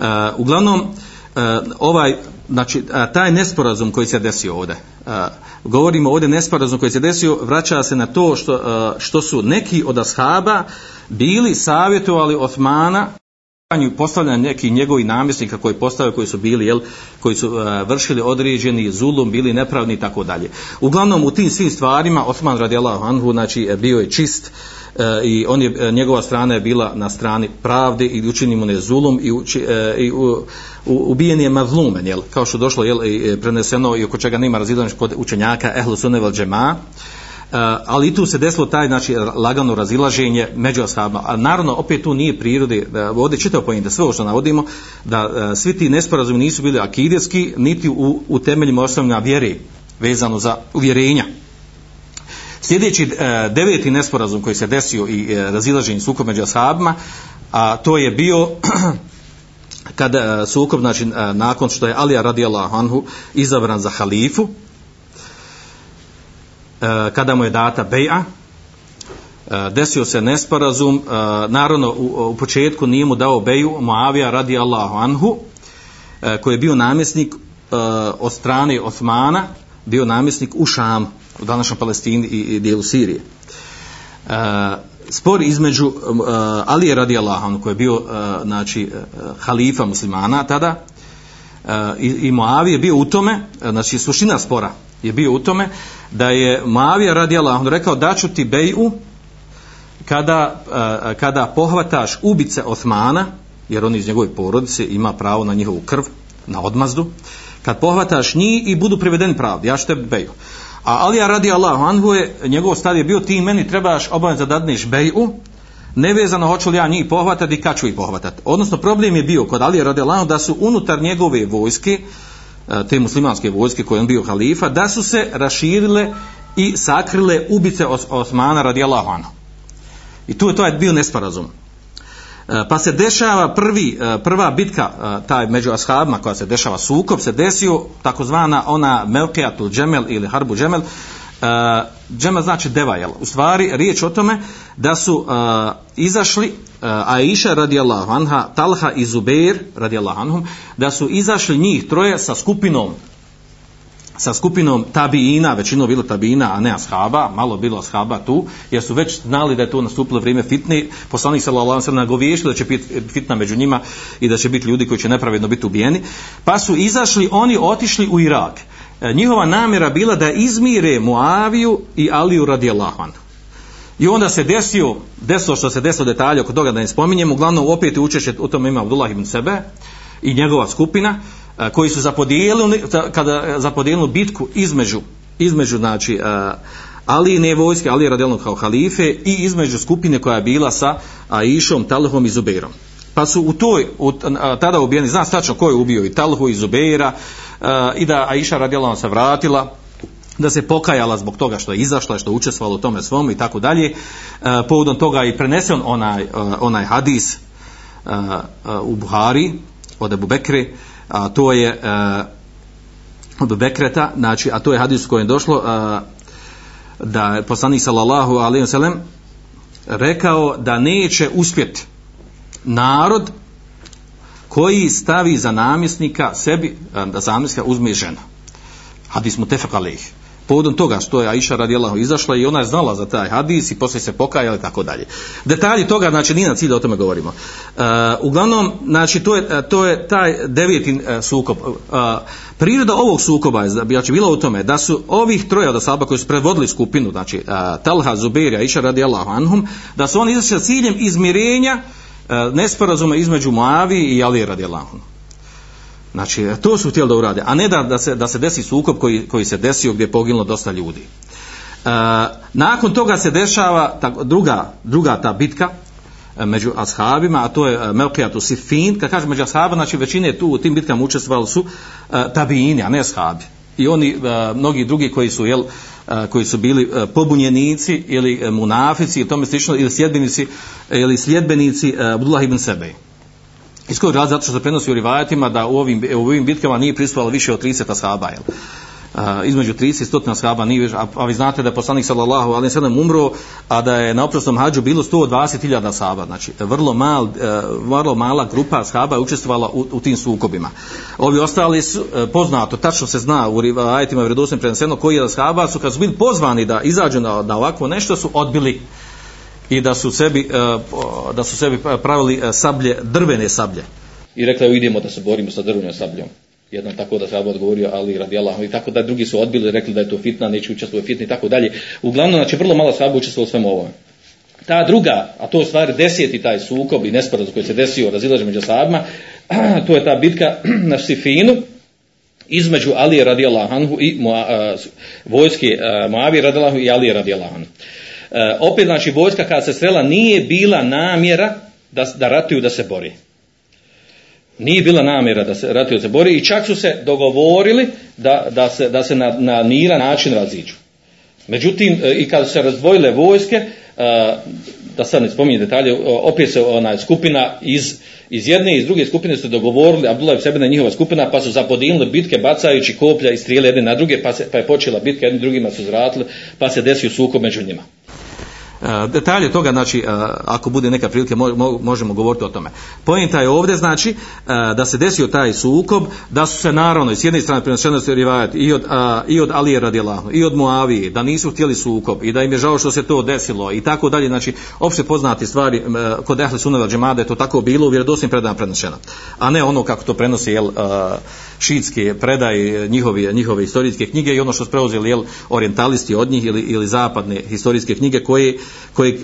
[SPEAKER 1] E, uglavnom ovaj znači taj nesporazum koji se desio ovde govorimo ovde nesporazum koji se desio vraća se na to što, što su neki od ashaba bili savjetovali Osmana postavljanja neki njegovi namjesnika koji postavljaju koji su bili jel koji su uh, vršili određeni zulum bili nepravni i tako dalje. Uglavnom u tim svim stvarima Osman radijallahu anhu znači e, bio je čist uh, i on je njegova strana je bila na strani pravde i učinimo ne zulum i, uči, uh, i u, u, ubijen je mazlumen jel. Kao što došlo jel i preneseno i oko čega nema razilaniš kod učenjaka ehlu sunne vel džema Uh, Eh, ali i tu se desilo taj znači lagano razilaženje među ashabima. A naravno opet tu nije prirode da ovdje čitao pojent da sve ovo što navodimo da eh, svi ti nesporazumi nisu bili akidijski niti u, u temeljima osnovna vjere vezano za uvjerenja. Sljedeći uh, deveti nesporazum koji se desio i uh, razilaženje sukob među ashabima a to je bio <clears throat> kada sukob znači nakon što je Alija radijallahu anhu izabran za halifu E, kada mu je data beja e, desio se nesporazum e, naravno u, u početku nije mu dao beju Muavija radi Allahu anhu koji je bio namjesnik od strane Osmana bio namjesnik u Šam u današnjoj Palestini i, i dijelu Sirije. Spor između Alije radi Allahu koji je bio znači, halifa muslimana tada i, i Moavije bio u tome znači suština spora je bio u tome da je Mavija radijala, on rekao da ću ti beju kada, kada pohvataš ubice Osmana, jer on iz njegove porodice ima pravo na njihovu krv, na odmazdu, kad pohvataš njih i budu privedeni pravdi, ja ću te beju. A Alija radi Allahu anhu je, njegov stav je bio ti meni trebaš obavezno da dadneš beju, nevezano hoću li ja njih pohvatati i kad ću ih pohvatati. Odnosno problem je bio kod Alija radi Allahu da su unutar njegove vojske, uh, E, te muslimanske vojske koje on bio halifa, da su se raširile i sakrile ubice Os Osmana radijallahu anhu. I tu je to je bio nesporazum. E, pa se dešava prvi, e, prva bitka taj među ashabima koja se dešava sukob se desio takozvana ona Melkeatul Džemel ili Harbu Džemel E, Džemel znači deva jel? u stvari riječ o tome da su e, izašli e, Aisha radijallahu anha Talha i Zubair radijallahu anhum da su izašli njih troje sa skupinom sa skupinom tabiina, većino bilo tabiina, a ne ashaba, malo bilo ashaba tu, jer su već znali da je to nastupilo vrijeme fitne, poslanik sallallahu alejhi ve sellem nagovještio da će biti fitna među njima i da će biti ljudi koji će nepravedno biti ubijeni, pa su izašli, oni otišli u Irak. E, njihova namjera bila da izmire Muaviju i Aliju radijallahu anhu. I onda se desio, desilo što se desilo detalje oko toga da ne spominjem, uglavnom opet učešće u tome ima Abdullah ibn Sebe i njegova skupina, e, koji su zapodijelili kada e, zapodijelili bitku između između znači Ali vojske, Ali radijalno kao halife i između skupine koja je bila sa Aishom, Talhom i Zubeirom. Pa su u toj, u, tada ubijeni, zna tačno ko je ubio i Talhu i Zubeira Eh, i da Aisha radijalno se vratila, da se pokajala zbog toga što je izašla, što je učestvovala u tome svom i tako dalje. Eh, povodom toga i prenesen onaj, eh, onaj hadis u Buhari od Ebu Bekre, a to je od Bekreta, znači, a to je hadis kojem je došlo da je poslanik sallallahu alaihi wa sallam rekao da neće uspjeti narod koji stavi za namjesnika sebi, eh, da zamjesnika uzme žena. Hadis mu tefak povodom toga što je Aisha radijallahu izašla i ona je znala za taj hadis i posle se pokajala i tako dalje. Detalji toga, znači, nije na cilj da o tome govorimo. Uh, uglavnom, znači, to je, eh, to je taj deveti uh, sukob. Uh, priroda ovog sukoba je, znači, bila u tome da su ovih troja od asaba koji su predvodili skupinu, znači, uh, Talha, Zubair, Aisha radijallahu anhum, da su oni izašli sa ciljem izmirenja uh, E, nesporazuma između Moavi i Ali radijallahu anhum. Znači, e, to su htjeli da urade, a ne da, da, se, da se desi sukob koji, koji se desio gdje je poginulo dosta ljudi. E, nakon toga se dešava ta, druga, druga ta bitka e, među ashabima, a to je e, Melkijatu Sifin, kad kažem među ashabima, znači većine tu u tim bitkama učestvovali su e, tabijini, a ne ashabi. I oni, e, mnogi drugi koji su, jel, e, koji su bili e, pobunjenici ili munafici, ili tome slično, ili sljedbenici, ili sljedbenici Abdullah ibn Sebej. Iz kojeg razloga zato što se prenosi u rivajatima da u ovim, u ovim bitkama nije prisustvovalo više od 30 ashaba, jel? A, između 30 i 100 ashaba nije više, a, a vi znate da je poslanik sallallahu alaihi sallam umro, a da je na oprostom hađu bilo 120.000 ashaba, znači vrlo, mal, uh, vrlo mala grupa ashaba je učestvovala u, u tim sukobima. Ovi ostali su uh, poznato, tačno se zna u rivajetima vredosnim preneseno koji je ashaba su kad su bili pozvani da izađu na, na ovako nešto su odbili i da su sebi e, da su sebi pravili e, sablje drvene sablje.
[SPEAKER 2] I rekla je idemo da se borimo sa drvenom sabljom jedan tako da se odgovorio ali radi i tako da drugi su odbili rekli da je to fitna neće učestvovati fitni i tako dalje. Uglavnom znači vrlo malo sahabe učestvovalo u svemu ovome. Ta druga a to je stvari deseti taj sukob i nesporazum koji se desio razilaže među sahabima <clears throat> to je ta bitka <clears throat> na Sifinu između Ali radijallahu anhu i Mua, uh, vojske uh, Muavije radijallahu i Ali radijallahu anhu. Uh, opet znači vojska kada se srela nije bila namjera da, da ratuju da se bori. Nije bila namjera da se ratuju da se bori i čak su se dogovorili da, da se, da se na, na miran način raziđu. Međutim, e, i kad su se razdvojile vojske, e, da sad ne spominje detalje, opet se ona skupina iz, iz jedne i iz druge skupine su dogovorili, Abdullah i sebe na njihova skupina, pa su zapodinili bitke bacajući koplja i strijele jedne na druge, pa, se, pa je počela bitka, jedni drugima su zratili, pa se desio sukob među njima.
[SPEAKER 1] E, detalje toga, znači, e, ako bude neka prilike, možemo govoriti o tome. Pojenta je ovdje, znači, e, da se desio taj sukob, da su se naravno, s jedne strane prenoseno se rivajati i od, i od Alije radijalahnu, i od Muavije, da nisu htjeli sukob i da im je žao što se to desilo i tako dalje, znači, opšte poznati stvari, kod Ehle Sunova Džemada je to tako bilo, u vjerodosnim predajama prenoseno. A ne ono kako to prenosi, jel, šitske predaje, njihove, njihove historijske knjige i ono što su preuzeli, jel, orientalisti od njih ili, ili zapadne historijske knjige koje koji e, e,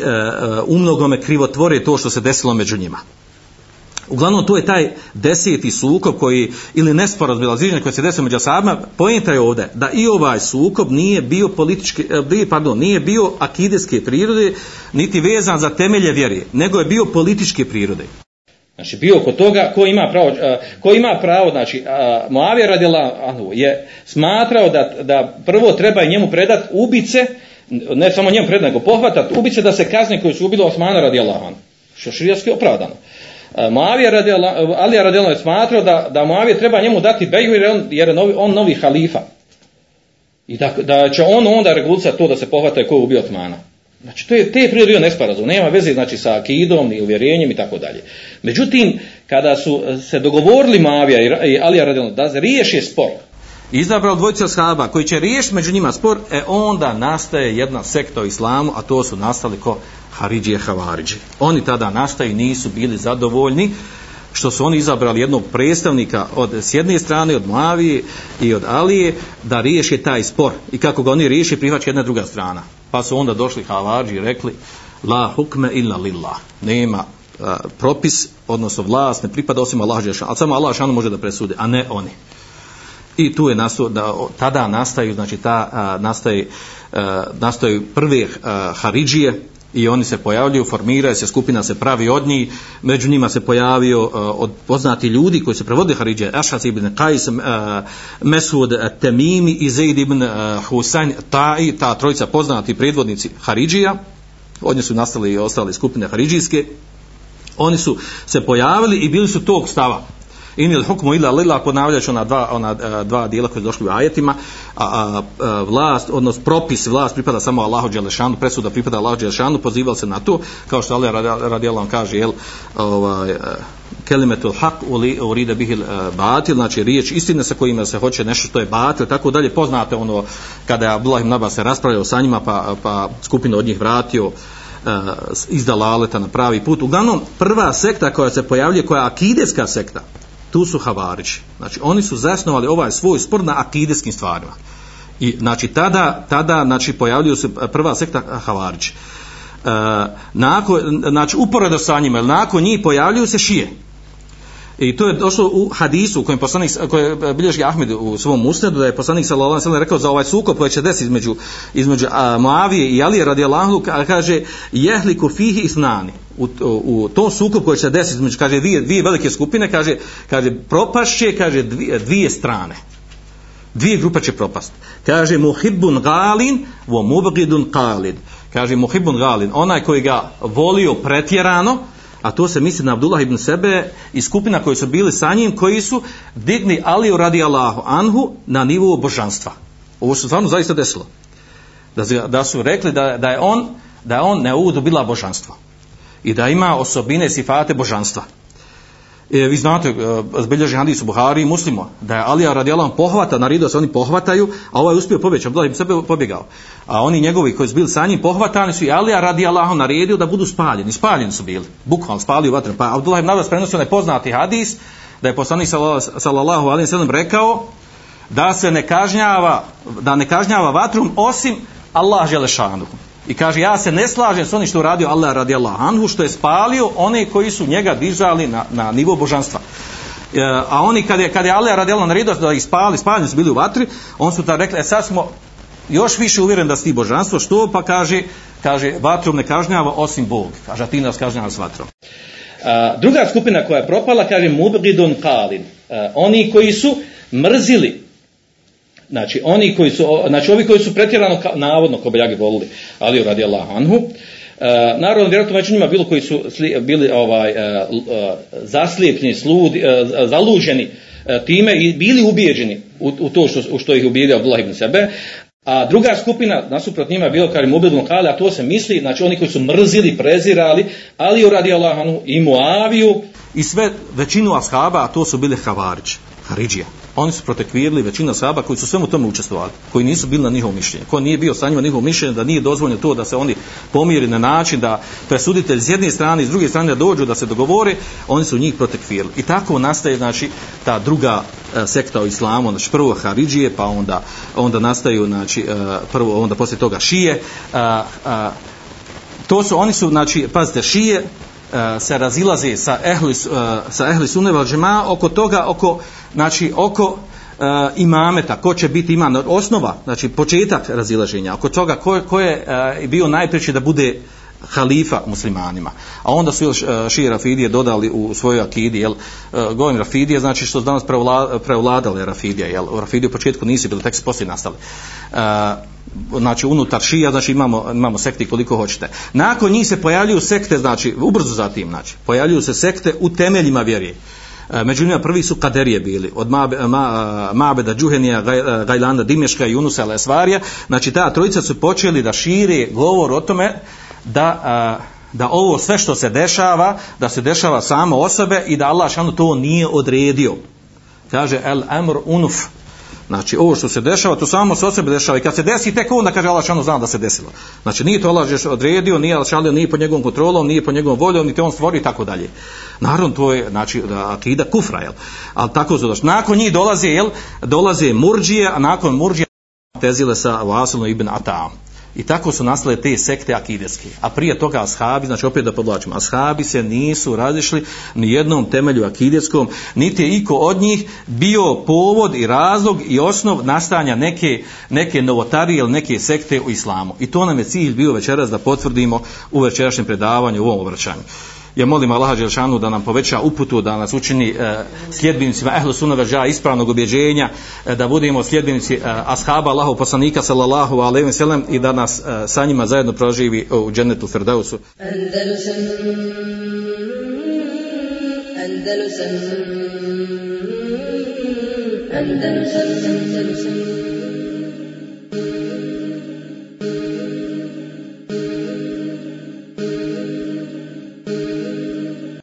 [SPEAKER 1] u mnogome umnogome krivotvore to što se desilo među njima. Uglavnom, to je taj deseti sukob koji, ili nesporaz bilaziženje koji se desio među ashabima, poenta je ovdje da i ovaj sukob nije bio politički, e, pardon, nije bio akideske prirode, niti vezan za temelje vjere, nego je bio političke prirode.
[SPEAKER 2] Znači bio kod toga ko ima pravo, ko ima pravo znači Muavija radila je smatrao da, da prvo treba njemu predat ubice, ne samo njemu pred nego pohvatat ubice da se kazne koji su ubili Osmana radijallahu anhu. Što širijski opravdano. E, Muavija radijallahu, Alija radijallahu je smatrao da, da Muavija treba njemu dati beju jer on, jer je novi, on novi halifa. I da, da će on onda regulisati to da se pohvata ko je ubio Osmana. Znači, to je, te je prije bio nesporazum, nema veze znači, sa akidom i uvjerenjem i tako dalje. Međutim, kada su se dogovorili Mavija i Alija radilo da riješi spor,
[SPEAKER 1] izabrao dvojica shaba koji će riješiti među njima spor, e onda nastaje jedna sekta u islamu, a to su nastali ko? Haridžije Havariđe. Oni tada nastaju i nisu bili zadovoljni što su oni izabrali jednog predstavnika od s jedne strane od Mavije i od Alije da riješi taj spor. I kako ga oni riješi prihvaća jedna druga strana. Pa su onda došli Havariđi i rekli la hukme illa lillah. Nema a, propis odnosno vlast ne pripada osim Allah Žešan. ali samo Allah Žešan može da presude a ne oni i tu je nastu, da, tada nastaju znači ta a, nastaje a, nastaju prve a, Haridžije i oni se pojavljuju, formiraju se, skupina se pravi od njih, među njima se pojavio uh, od poznati ljudi koji se prevode Haridže, Ašas ibn Kajs, uh, Mesud Temimi i Zaid ibn uh, Husayn, ta, ta trojica poznati predvodnici Haridžija, od njih su nastali i ostale skupine Haridžijske, oni su se pojavili i bili su tog stava, inil hukmu ila lila ponavljajući ona dva, ona e, dva dijela koje su došli u ajetima. A, a, a, vlast, odnos propis vlast pripada samo Allahu Đelešanu presuda pripada Allahu Đelešanu pozivali se na to. Kao što Allah radi Allah kaže jel ovaj, e, kelimetul haq uride bihil batil znači riječ istine sa kojima se hoće nešto što je batil tako dalje. Poznate ono kada je Abdullah ibn Abbas se raspravljao sa njima pa, pa skupina od njih vratio iz dalaleta na pravi put. Uglavnom, prva sekta koja se pojavljuje, koja je akideska sekta, tu su Havarići. Znači, oni su zasnovali ovaj svoj spor na akideskim stvarima. I, znači, tada, tada znači, pojavljuju se e, prva sekta e, Havarići. E, nakon, znači, uporedo sa njima, nakon njih pojavljuju se šije. I to je došlo u hadisu u kojem poslanik koji e, bilježi Ahmed u svom usnedu da je poslanik sallallahu alejhi ve sellem rekao za ovaj sukob koji će desiti između između Muavije i Ali radijallahu kaže jehliku fihi isnani u, u, tom sukobu koji će desiti između kaže dvije, dvije velike skupine kaže kaže propašće kaže dvije, dvije strane dvije grupe će propast kaže muhibbun galin wa mubghidun qalid kaže muhibbun galin onaj koji ga volio pretjerano a to se misli na Abdullah ibn Sebe i skupina koji su bili sa njim, koji su digni Aliju radi Allahu anhu na nivou božanstva. Ovo su stvarno zaista desilo. Da, da su rekli da, da je on da je on neudu bila božanstvo. I da ima osobine sifate božanstva. E, vi znate, e, zbilježi hadis u Buhari i muslimo, da je Alija radijalan pohvata, naredio se oni pohvataju, a ovaj uspio pobjeći, Abdullah ibn sebe pobjegao. A oni njegovi koji su bili sa njim pohvatani su i Alija radijalan naredio da budu spaljeni. Spaljeni su bili, bukvalno spalio vatru. Pa Abdullah ibn Abbas prenosio nepoznati hadis, da je poslanik sallallahu alaihi sallam rekao da se ne kažnjava, da ne kažnjava vatrum osim Allah želešanu. I kaže, ja se ne slažem s onim što uradio Allah radi Allah anhu, što je spalio one koji su njega dižali na, na nivo božanstva. E, a oni kad je, kad je Allah radi Allah naredio da ih spali, spaljeni su bili u vatri, on su ta rekli, e sad smo još više uvjeren da si božanstvo, što pa kaže, kaže, vatrom ne kažnjava osim Bog. Kaže, a ti nas kažnjava s vatrom.
[SPEAKER 2] A, druga skupina koja je propala, kaže, mubridun kalin. A, oni koji su mrzili Znači, oni koji su, znači, ovi koji su pretjerano navodno kobajagi volili Ali radi Allah anhu, E, naravno, vjerojatno među njima bilo koji su sli, bili ovaj, e, uh, e, zaslijepni, sludi, e, zaluženi e, time i bili ubijeđeni u, u to što, u što ih ubijedio Abdullah ibn sebe, A druga skupina, nasuprot njima, bilo kao mobilno kale, a to se misli, znači oni koji su mrzili, prezirali, ali uradi radi Allahanu i Muaviju.
[SPEAKER 1] I sve, većinu ashaba, a to su bile Havarić, Haridžija oni su protekvirili većina saba koji su svemu tome učestvovali, koji nisu bili na njihovom mišljenju, ko nije bio sa njima njihovom mišljenju, da nije dozvoljeno to da se oni pomiri na način da presuditelj s jedne strane i s druge strane da dođu da se dogovore, oni su njih protekvirili. I tako nastaje znači ta druga e, sekta u islamu, znači prvo Haridžije, pa onda, onda nastaju znači, e, prvo, onda poslije toga Šije. E, e, to su, oni su, znači, pazite, Šije, E, se razilaze sa ehli, e, sa ehli sunne val džema oko toga, oko, znači, oko e, imameta, ko će biti imam, osnova, znači početak razilaženja, oko toga ko, ko je e, bio najpreći da bude halifa muslimanima. A onda su još e, šije Rafidije dodali u svojoj akidi, jel, e, govorim Rafidije, znači što su danas prevla, prevladale Rafidije, jel, u Rafidiju u početku nisi bili, tek su poslije nastali. E, znači unutar šija, znači imamo, imamo sekte koliko hoćete. Nakon njih se pojavljuju sekte, znači ubrzo zatim, znači, pojavljuju se sekte u temeljima vjerije. E, među njima prvi su kaderije bili, od Mabeda ma, ma, Džuhenija, Gajlanda, Dimeška i Unusa Lesvarija. Znači ta trojica su počeli da šire govor o tome da, da ovo sve što se dešava, da se dešava samo osobe i da Allah šanu to nije odredio. Kaže el amr unuf. Znači, ovo što se dešava, to samo se osobe dešava. I kad se desi, tek onda kaže Allah šanu zna da se desilo. Znači, nije to Allah odredio, nije Allah šanu, nije po njegovom kontrolom, nije po njegovom voljom, niti on stvori i tako dalje. Naravno, to je, znači, akida kufra, jel? Ali tako su došli. Znači, nakon njih dolaze, jel? Dolaze murđije, a nakon murđije tezile sa Vasilom ibn Ata'am. I tako su nastale te sekte akideske. A prije toga ashabi, znači opet da podlačimo, ashabi se nisu razišli ni jednom temelju akideskom, niti je iko od njih bio povod i razlog i osnov nastanja neke, neke novotarije ili neke sekte u islamu. I to nam je cilj bio večeras da potvrdimo u večerašnjem predavanju, u ovom obraćanju ja molim Allaha Đelšanu da nam poveća uputu, da nas učini e, sljedbenicima ehlu sunove ža ispravnog objeđenja, e, da budemo sljedbenici e, ashaba Allahov poslanika sallallahu alejhi ve sellem i da nas e, sa njima zajedno proživi e, u džennetu Firdausu. Andalusam Andalusam Andalusam Andalusam